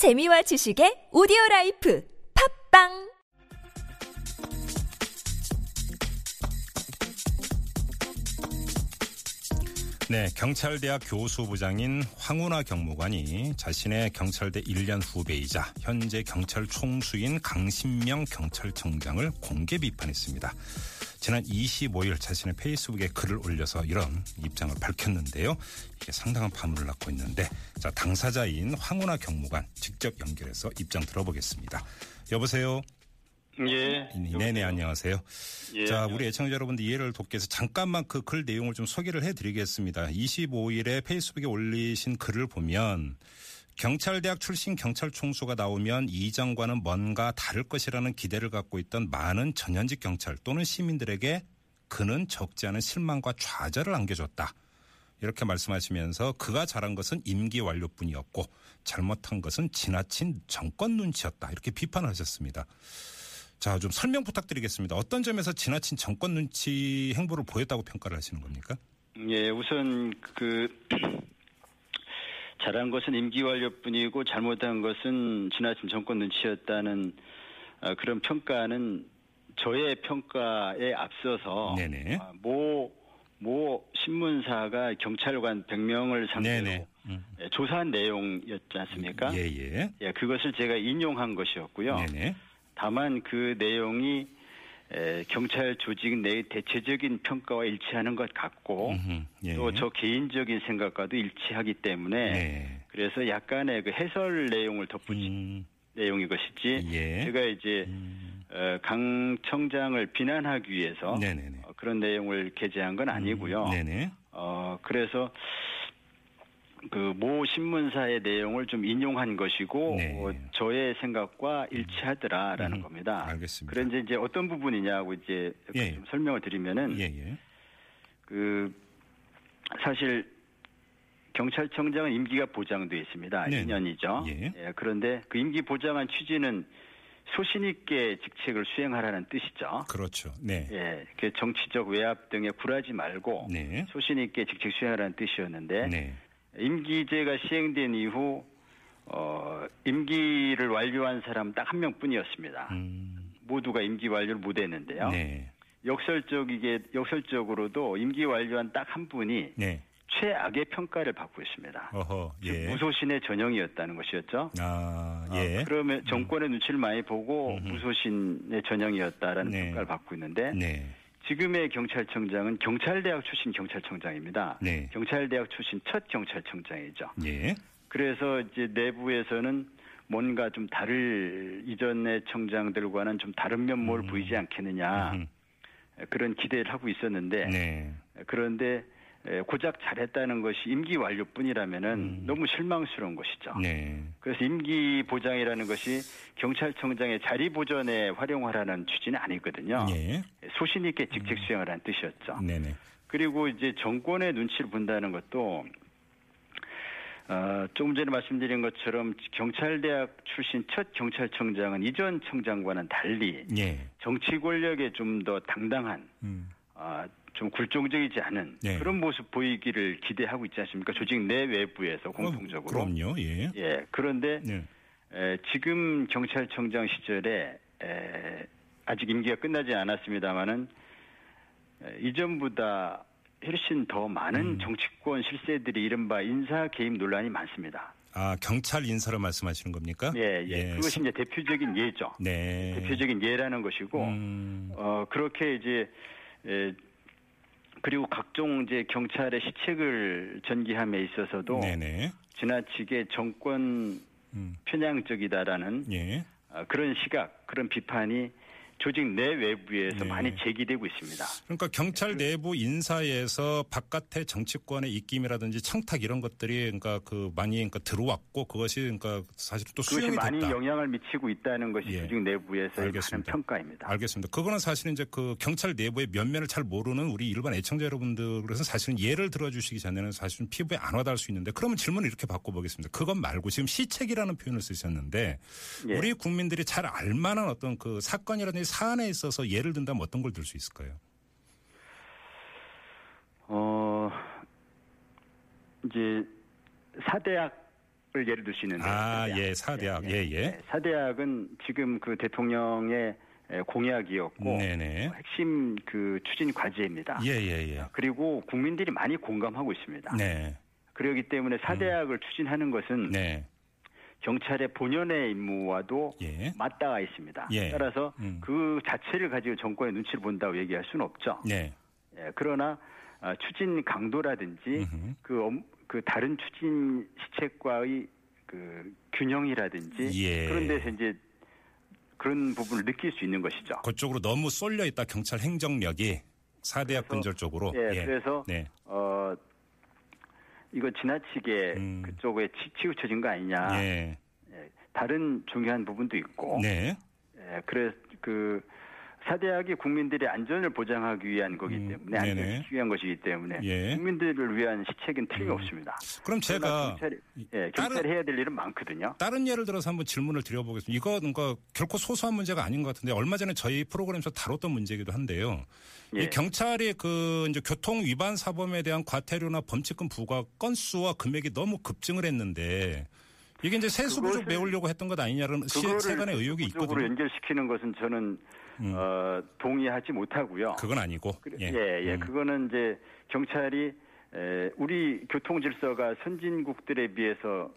재미와 지식의 오디오 라이프. 팟빵 네, 경찰대학 교수부장인 황운하 경무관이 자신의 경찰대 1년 후배이자 현재 경찰 총수인 강신명 경찰청장을 공개 비판했습니다. 지난 25일 자신의 페이스북에 글을 올려서 이런 입장을 밝혔는데요. 이게 상당한 파문을 낳고 있는데 자 당사자인 황운하 경무관 직접 연결해서 입장 들어보겠습니다. 여보세요. 예. 네네 안녕하세요. 예, 자 안녕하세요. 우리 애청자 여러분들 이해를 돕기 위해서 잠깐만 그 글 내용을 좀 소개를 해드리겠습니다. 25일에 페이스북에 올리신 글을 보면 경찰대학 출신 경찰 총수가 나오면 이전과는 뭔가 다를 것이라는 기대를 갖고 있던 많은 전현직 경찰 또는 시민들에게 그는 적지 않은 실망과 좌절을 안겨줬다. 이렇게 말씀하시면서 그가 잘한 것은 임기 완료뿐이었고 잘못한 것은 지나친 정권 눈치였다. 이렇게 비판을 하셨습니다. 자, 좀 설명 부탁드리겠습니다. 어떤 점에서 지나친 정권 눈치 행보를 보였다고 평가를 하시는 겁니까? 예, 우선 그 잘한 것은 임기 완료뿐이고 잘못한 것은 지나친 정권 눈치였다는 어, 그런 평가는 저의 평가에 앞서서 네네. 아, 모, 모 신문사가 경찰관 100명을 상대로 네네. 음. 예, 조사한 내용이었지 않습니까? 예, 예. 예, 그것을 제가 인용한 것이었고요. 네네. 다만 그 내용이 에, 경찰 조직 내의 대체적인 평가와 일치하는 것 같고 예. 또저 개인적인 생각과도 일치하기 때문에 네. 그래서 약간의 그 해설 내용을 덧붙인 음, 내용인 것이지 예. 제가 이제 어, 강 청장을 비난하기 위해서 네네네. 어, 그런 내용을 게재한 건 아니고요. 음. 어, 그래서 그모 신문사의 내용을 좀 인용한 것이고 네. 어, 저의 생각과 일치하더라라는 음, 겁니다. 알겠습니다. 그런데 이제 어떤 부분이냐고 이제 예. 좀 설명을 드리면은 예, 예. 그 사실 경찰청장은 임기가 보장돼 있습니다. 네. 2년이죠. 예. 그런데 그 임기 보장한 취지는 소신 있게 직책을 수행하라는 뜻이죠. 그렇죠. 네. 예, 그 정치적 외압 등에 굴하지 말고 네. 소신 있게 직책 수행하라는 뜻이었는데 네. 임기제가 시행된 이후 어, 임기를 완료한 사람 딱 한 명뿐이었습니다. 음, 모두가 임기 완료를 못했는데요. 네. 역설적이게 역설적으로도 임기 완료한 딱 한 분이 네. 최악의 평가를 받고 있습니다. 어허, 즉 예. 무소신의 전형이었다는 것이었죠. 아, 아, 예. 그러면 정권의 눈치를 많이 보고 음흠. 무소신의 전형이었다라는 네. 평가를 받고 있는데 네. 지금의 경찰청장은 경찰대학 출신 경찰청장입니다. 네. 경찰대학 출신 첫 경찰청장이죠. 예. 그래서 이제 내부에서는 뭔가 좀 다를 이전의 청장들과는 좀 다른 면모를 보이지 않겠느냐 음, 그런 기대를 하고 있었는데 네. 그런데 에, 고작 잘했다는 것이 임기 완료뿐이라면은 음. 너무 실망스러운 것이죠. 네. 그래서 임기 보장이라는 것이 경찰청장의 자리 보전에 활용하라는 취지는 아니거든요. 예. 소신 있게 직책 수행하라는 뜻이었죠. 네네. 그리고 이제 정권의 눈치를 본다는 것도 어, 조금 전에 말씀드린 것처럼 경찰대학 출신 첫 경찰청장은 이전 청장과는 달리 예. 정치 권력에 좀 더 당당한 음. 아, 좀 굴종적이지 않은 네. 그런 모습 보이기를 기대하고 있지 않습니까? 조직 내 외부에서 공통적으로. 그럼요. 예. 예. 그런데 네. 에, 지금 경찰청장 시절에 에, 아직 임기가 끝나지 않았습니다마는 에, 이전보다 훨씬 더 많은 음. 정치권 실세들이 이른바 인사 개입 논란이 많습니다. 아, 경찰 인사를 말씀하시는 겁니까? 예, 예. 그것이 이제 대표적인 예죠. 네. 대표적인 예라는 것이고, 음, 어, 그렇게 이제, 에, 그리고 각종 이제 경찰의 시책을 전개함에 있어서도 네네. 지나치게 정권 음, 편향적이다라는 예. 어, 그런 시각, 그런 비판이 조직 내 외부에서 네. 많이 제기되고 있습니다. 그러니까 경찰 네. 내부 인사에서 바깥의 정치권의 입김이라든지 청탁 이런 것들이 그러니까 그 많이 그러니까 들어왔고 그것이 그러니까 사실 또 수용이 많이 됐다. 영향을 미치고 있다는 것이 예. 조직 내부에서의 하는. 평가입니다. 알겠습니다. 그거는 사실은 이제 그 경찰 내부의 면면을 잘 모르는 우리 일반 애청자 여러분들에서 사실은 예를 들어주시기 전에는 사실은 피부에 안 와닿을 수 있는데 그러면 질문을 이렇게 바꿔보겠습니다. 그것 말고 지금 시책이라는 표현을 쓰셨는데 예. 우리 국민들이 잘 알만한 어떤 그 사건이라든지 사안에 있어서 예를 든다면 어떤 걸 들 수 있을까요? 어, 이제 사대학 예를 들 수 있는데. 아, 예, 사대학. 예, 예. 네, 사대학은 지금 그 대통령의 공약이었고 네네. 핵심 그 추진 과제입니다. 예, 예, 예. 그리고 국민들이 많이 공감하고 있습니다. 네. 그렇기 때문에 사대학을 추진하는 것은 네. 경찰의 본연의 임무와도 예. 맞닿아 있습니다. 예. 따라서 음. 그 자체를 가지고 정권의 눈치를 본다고 얘기할 수는 없죠. 네. 예, 그러나 아, 추진 강도라든지. 그, 엄- 그 다른 추진 시책과의 그 균형이라든지 예. 그런 데서 이제 그런 부분을 느낄 수 있는 것이죠. 그쪽으로 너무 쏠려 있다 경찰 행정력이 사대학 근절 쪽으로. 예, 그래서 네. 어 이거 지나치게 음. 그쪽에 치, 치우쳐진 거 아니냐. 예. 예, 다른 중요한 부분도 있고. 네. 예, 그래 그 사대학이 국민들의 안전을 보장하기 위한 거기 음, 때문에 네네. 안전을 위한 것이기 때문에 예. 음. 국민들을 위한 시책은 틀림없습니다. 그럼 그러나 제가 경찰이, 예, 경찰이 해야 될 일은 많거든요. 다른 예를 들어서 한번 질문을 드려보겠습니다. 이거 뭔가 결코 소소한 문제가 아닌 것 같은데 얼마 전에 저희 프로그램에서 다뤘던 문제이기도 한데요. 예. 이 경찰이 그 이제 교통 위반 사범에 대한 과태료나 범칙금 부과 건수와 금액이 너무 급증을 했는데 이게 이제 세수 부족 그것을- 메우려고 했던 것 아니냐는 세간의 의혹이 있거든요. 음. 연결시키는 것은 저는 어, 동의하지 못하고요. 그건 아니고. 예. 예, 예. 음. 그거는 이제 경찰이 에, 우리 교통 질서가 선진국들에 비해서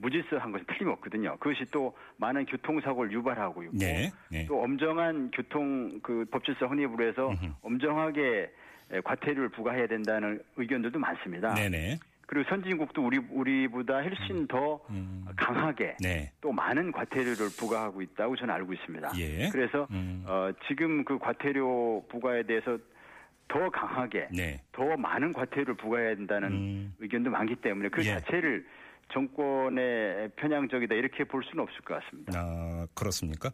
무질서한 것은 틀림없거든요. 그것이 또 많은 교통사고를 유발하고 있고 네. 네. 또 엄정한 교통 그 법질서 확립으로 해서 엄정하게 에, 과태료를 부과해야 된다는 의견들도 많습니다. 네네. 그리고 선진국도 우리 우리보다 훨씬 더 음. 강하게 네. 또 많은 과태료를 부과하고 있다고 저는 알고 있습니다. 예. 그래서 음. 어, 지금 그 과태료 부과에 대해서 더 강하게 네. 더 많은 과태료를 부과해야 된다는 음. 의견도 많기 때문에 그 예. 자체를 정권의 편향적이다 이렇게 볼 수는 없을 것 같습니다. 아, 그렇습니까?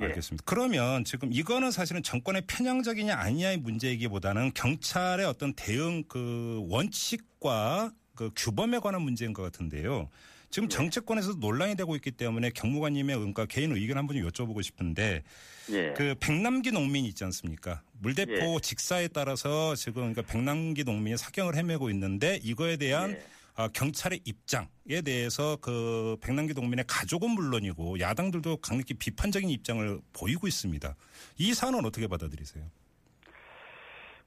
예. 알겠습니다. 그러면 지금 이거는 사실은 정권의 편향적이냐 아니냐의 문제이기보다는 경찰의 어떤 대응 그 원칙과 그 규범에 관한 문제인 것 같은데요. 지금 네. 정치권에서 논란이 되고 있기 때문에 경무관님의 그러니까 개인 의견 한번 좀 여쭤보고 싶은데 예. 그 백남기 농민 있지 않습니까? 물대포 예. 직사에 따라서 지금 그러니까 백남기 농민이 사경을 헤매고 있는데 이거에 대한 예. 아, 경찰의 입장에 대해서 그 백남기 농민의 가족은 물론이고 야당들도 강력히 비판적인 입장을 보이고 있습니다. 이 사안은 어떻게 받아들이세요?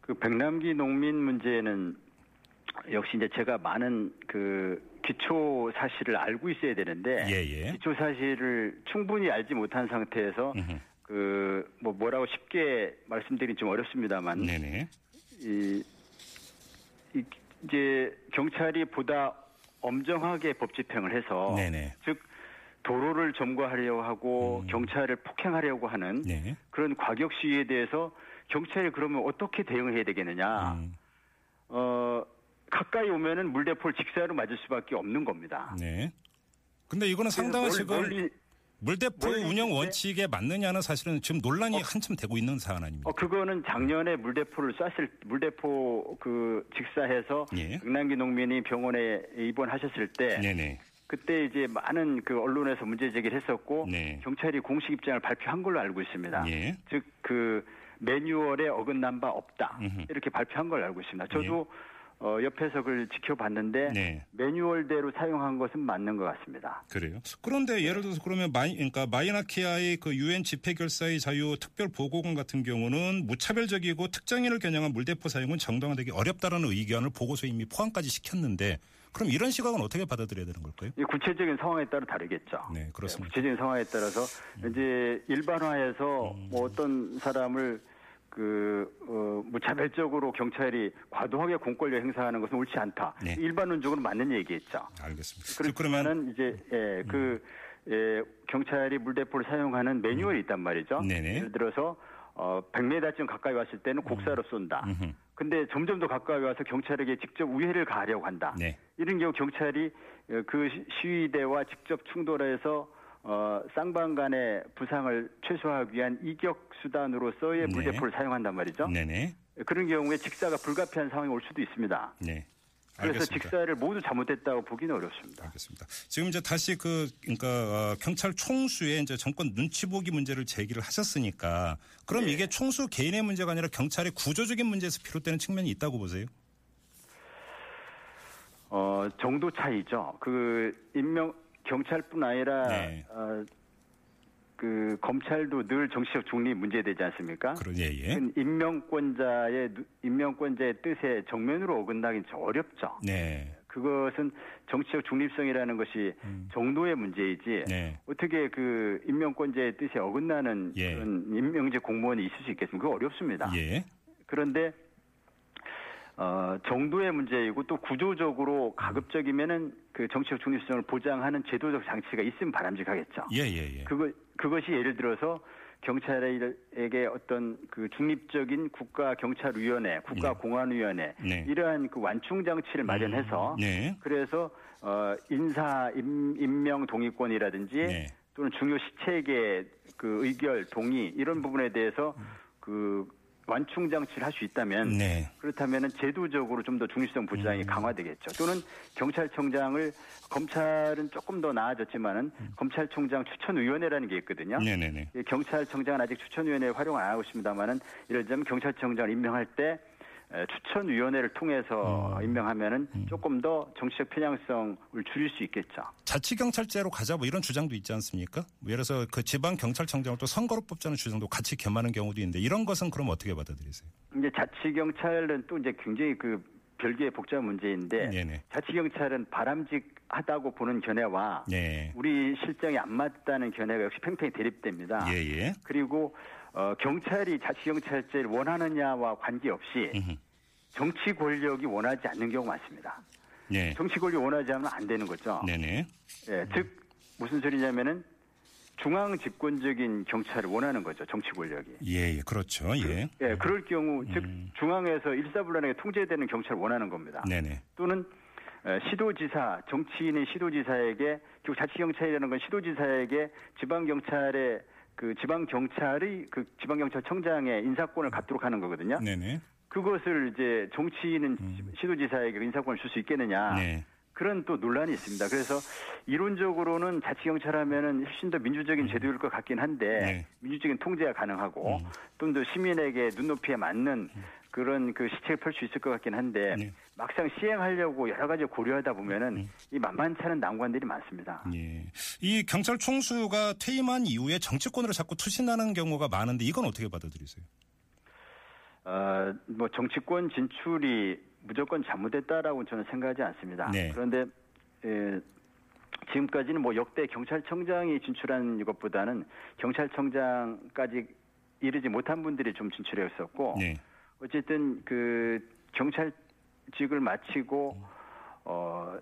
그 백남기 농민 문제는 역시 이제 제가 많은 그 기초 사실을 알고 있어야 되는데 예, 예. 기초 사실을 충분히 알지 못한 상태에서. 그 뭐 뭐라고 쉽게 말씀드리기 좀 어렵습니다만 네네. 이, 이 이제 경찰이 보다 엄정하게 법 집행을 해서 네네. 즉 도로를 점거하려고 하고 경찰을 폭행하려고 하는 네. 그런 과격 시위에 대해서 경찰이 그러면 어떻게 대응을 해야 되겠느냐? 음, 어 가까이 오면은 물대포를 직사로 맞을 수밖에 없는 겁니다. 네. 근데 이거는 상당한 멀- 지금 멀리 물대포 운영 원칙에 맞느냐는 사실은 지금 논란이 한참 되고 있는 사안 아닙니까? 어 그거는 작년에 물대포를 쐈을 물대포 그 직사해서 예. 극남기 농민이 병원에 입원하셨을 때 네네. 그때 이제 많은 그 언론에서 문제 제기를 했었고 네. 경찰이 공식 입장을 발표한 걸로 알고 있습니다. 예. 즉그 매뉴얼에 어긋난 바 없다 음흠. 이렇게 발표한 걸로 알고 있습니다. 저도 어, 옆에서 그걸 지켜봤는데 네. 매뉴얼대로 사용한 것은 맞는 것 같습니다. 그래요. 그런데 예를 들어서 그러면 마이, 그러니까 마이나 키아이 그 유엔 집회 결사의 자유 특별 보고관 같은 경우는 무차별적이고 특정인을 겨냥한 물대포 사용은 정당화되기 어렵다라는 의견을 보고서에 이미 포함까지 시켰는데 그럼 이런 시각은 어떻게 받아들여야 되는 걸까요? 이 구체적인 상황에 따라 다르겠죠. 네, 그렇습니다. 구체적인 상황에 따라서 이제 일반화해서 음. 뭐 어떤 사람을 그 어, 무차별적으로 경찰이 과도하게 공권력 행사하는 것은 옳지 않다. 네. 일반론적으로 맞는 얘기겠죠. 알겠습니다. 그러면 그러면 이제 예, 그 예, 경찰이 물대포를 사용하는 매뉴얼이 있단 말이죠. 음. 네네. 예를 들어서 어 100m쯤 가까이 왔을 때는 곡사로 쏜다. 음흠. 근데 점점 더 가까이 와서 경찰에게 직접 우회를 가하려고 한다. 네. 이런 경우 경찰이 어, 그 시- 시위대와 직접 충돌해서 어, 쌍방 간의 부상을 최소화하기 위한 이격 수단으로서의 네. 물대포를 사용한단 말이죠. 네네. 그런 경우에 직사가 불가피한 상황이 올 수도 있습니다. 네. 그래서 알겠습니다. 직사를 모두 잘못했다고 보기는 어렵습니다. 알겠습니다. 지금 이제 다시 그 그러니까 어, 경찰 총수의 이제 정권 눈치 보기 문제를 제기를 하셨으니까 그럼 네. 이게 총수 개인의 문제가 아니라 경찰의 구조적인 문제에서 비롯되는 측면이 있다고 보세요? 어, 정도 차이죠. 그 임명 경찰뿐 아니라 네. 어, 그 검찰도 늘 정치적 중립 문제되지 않습니까? 그런 예, 예. 그 임명권자의 누- 임명권자의 뜻에 정면으로 어긋나긴 좀 어렵죠. 네. 그것은 정치적 중립성이라는 것이 정도의 문제이지 음. 네. 어떻게 그 임명권자의 뜻에 어긋나는 예. 그런 임명제 공무원이 있을 수 있겠습니까? 그거 어렵습니다. 예. 그런데 어, 정도의 문제이고 또 구조적으로 가급적이면은 그 정치적 중립성을 보장하는 제도적 장치가 있으면 바람직하겠죠. 예, 예, 예. 그거 그것이 예를 들어서 경찰에게 어떤 그 중립적인 국가 경찰위원회, 국가 네. 공안위원회 네. 이러한 그 완충 장치를 마련해서 네. 그래서 어 인사 임, 임명 동의권이라든지 네. 또는 중요 시책의 그 의결 동의 이런 부분에 대해서 그 완충 장치를 할 수 있다면 네. 그렇다면 제도적으로 좀 더 중립성 보장이 음. 강화되겠죠. 또는 경찰청장을 검찰은 조금 더 나아졌지만은 검찰총장 추천위원회라는 게 있거든요. 네, 네, 네. 이 경찰청장은 아직 추천위원회 활용 안 하고 있습니다만은 예를 들면 경찰청장을 임명할 때 에, 추천위원회를 통해서 음. 임명하면은 조금 더 정치적 편향성을 줄일 수 있겠죠. 자치경찰제로 가자 뭐 이런 주장도 있지 않습니까? 뭐 예를 들어서 그 지방 경찰청장을 또 선거로 뽑자는 주장도 같이 겸하는 경우도 있는데 이런 것은 그럼 어떻게 받아들이세요? 이제 자치경찰은 또 이제 굉장히 그 별개의 복잡한 문제인데 네네. 자치경찰은 바람직하다고 보는 견해와 네. 우리 실정이 안 맞다는 견해가 역시 팽팽히 대립됩니다. 예, 예. 그리고 어, 경찰이 자치경찰제를 원하느냐와 관계없이. 정치 권력이 원하지 않는 경우가 많습니다. 네. 정치 권력이 원하지 않으면 안 되는 거죠. 네네. 예, 즉 무슨 소리냐면은 중앙 집권적인 경찰을 원하는 거죠. 정치 권력이. 예, 예. 그렇죠. 예. 예, 그럴 경우 즉 중앙에서 일사불란하게 통제되는 경찰을 원하는 겁니다. 네네. 또는 에, 시도지사 정치인의 시도지사에게 결국 자치경찰이라는 건 시도지사에게 지방경찰의 그 지방 경찰의 그 지방 경찰청장의 인사권을 갖도록 하는 거거든요. 네네. 그것을 이제 정치인은 시도지사에게 인사권을 줄 수 있겠느냐. 네. 그런 또 논란이 있습니다. 그래서 이론적으로는 자치경찰하면은 훨씬 더 민주적인 제도일 것 같긴 한데 네. 민주적인 통제가 가능하고 좀더 시민에게 눈높이에 맞는 그런 그 시책을 펼 수 있을 것 같긴 한데 네. 막상 시행하려고 여러 가지 고려하다 보면은 이 만만치 않은 난관들이 많습니다. 예. 이 경찰 총수가 퇴임한 이후에 정치권으로 자꾸 투신하는 경우가 많은데 이건 어떻게 받아들이세요? 어, 뭐 정치권 진출이 무조건 잘못됐다라고 저는 생각하지 않습니다. 네. 그런데 에, 지금까지는 뭐 역대 경찰청장이 진출한 것보다는 경찰청장까지 이르지 못한 분들이 좀 진출했었고 네. 어쨌든 그 경찰직을 마치고 어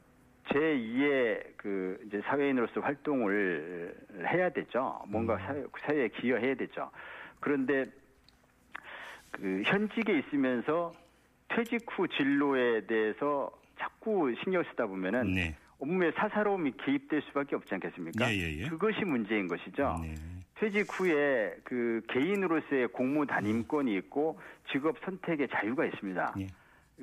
제2의 그 이제 사회인으로서 활동을 해야 되죠. 뭔가 사회, 사회에 기여해야 되죠. 그런데 그 현직에 있으면서 퇴직 후 진로에 대해서 자꾸 신경 쓰다 보면은 네. 업무에 사사로움이 개입될 수밖에 없지 않겠습니까? 예, 예, 예. 그것이 문제인 것이죠. 네. 퇴직 후에 그 개인으로서의 공무 단임권이 있고 직업 선택의 자유가 있습니다. 예.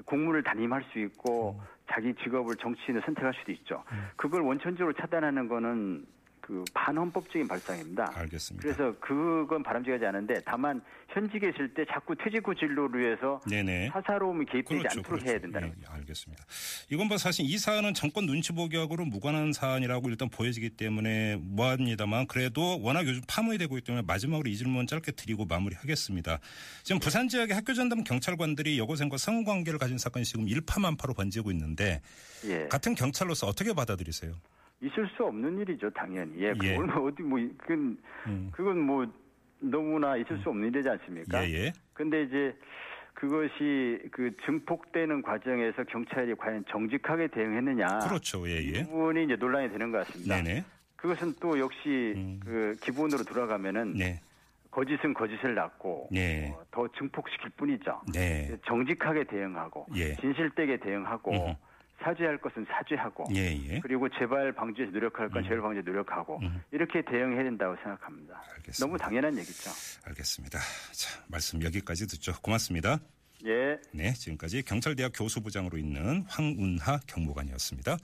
공무를 단임할 수 있고 자기 직업을 정치인을 선택할 수도 있죠. 그걸 원천적으로 차단하는 거는 그 반헌법적인 발상입니다. 알겠습니다. 그래서 그건 바람직하지 않은데 다만 현직에 있을 때 자꾸 퇴직 후 진로를 위해서 네네. 사사로움이 개입되지 그렇죠, 않도록 그렇죠. 해야 된다는 예, 거죠. 알겠습니다. 이건 뭐 사실 이 사안은 정권 눈치 보기하고는 무관한 사안이라고 일단 보여지기 때문에 뭐합니다만 그래도 워낙 요즘 파문이 되고 있기 때문에 마지막으로 이 질문 짧게 드리고 마무리하겠습니다. 지금 부산 지역의 학교 전담 경찰관들이 여고생과 성관계를 가진 사건이 지금 일파만파로 번지고 있는데 예. 같은 경찰로서 어떻게 받아들이세요? 있을 수 없는 일이죠, 당연히. 예, 예. 그걸 뭐 어디 뭐 그건 음. 그건 뭐 너무나 있을 수 없는 일이지 않습니까? 예, 예. 근데 이제 그것이 그 증폭되는 과정에서 경찰이 과연 정직하게 대응했느냐. 그렇죠. 예, 이 예. 부분이 이제 논란이 되는 것 같습니다. 네네. 그것은 또 역시 음. 그 기본으로 돌아가면은 네. 거짓은 거짓을 낳고 네. 어, 더 증폭시킬 뿐이죠. 네. 정직하게 대응하고 예. 진실되게 대응하고 음흠. 사죄할 것은 사죄하고 예, 예. 그리고 재발 방지에 노력할 건 재발 방지에 노력하고 음. 이렇게 대응해야 된다고 생각합니다. 알겠습니다. 너무 당연한 얘기죠. 알겠습니다. 자, 말씀 여기까지 듣죠. 고맙습니다. 예. 네, 지금까지 경찰대학 교수부장으로 있는 황운하 경무관이었습니다.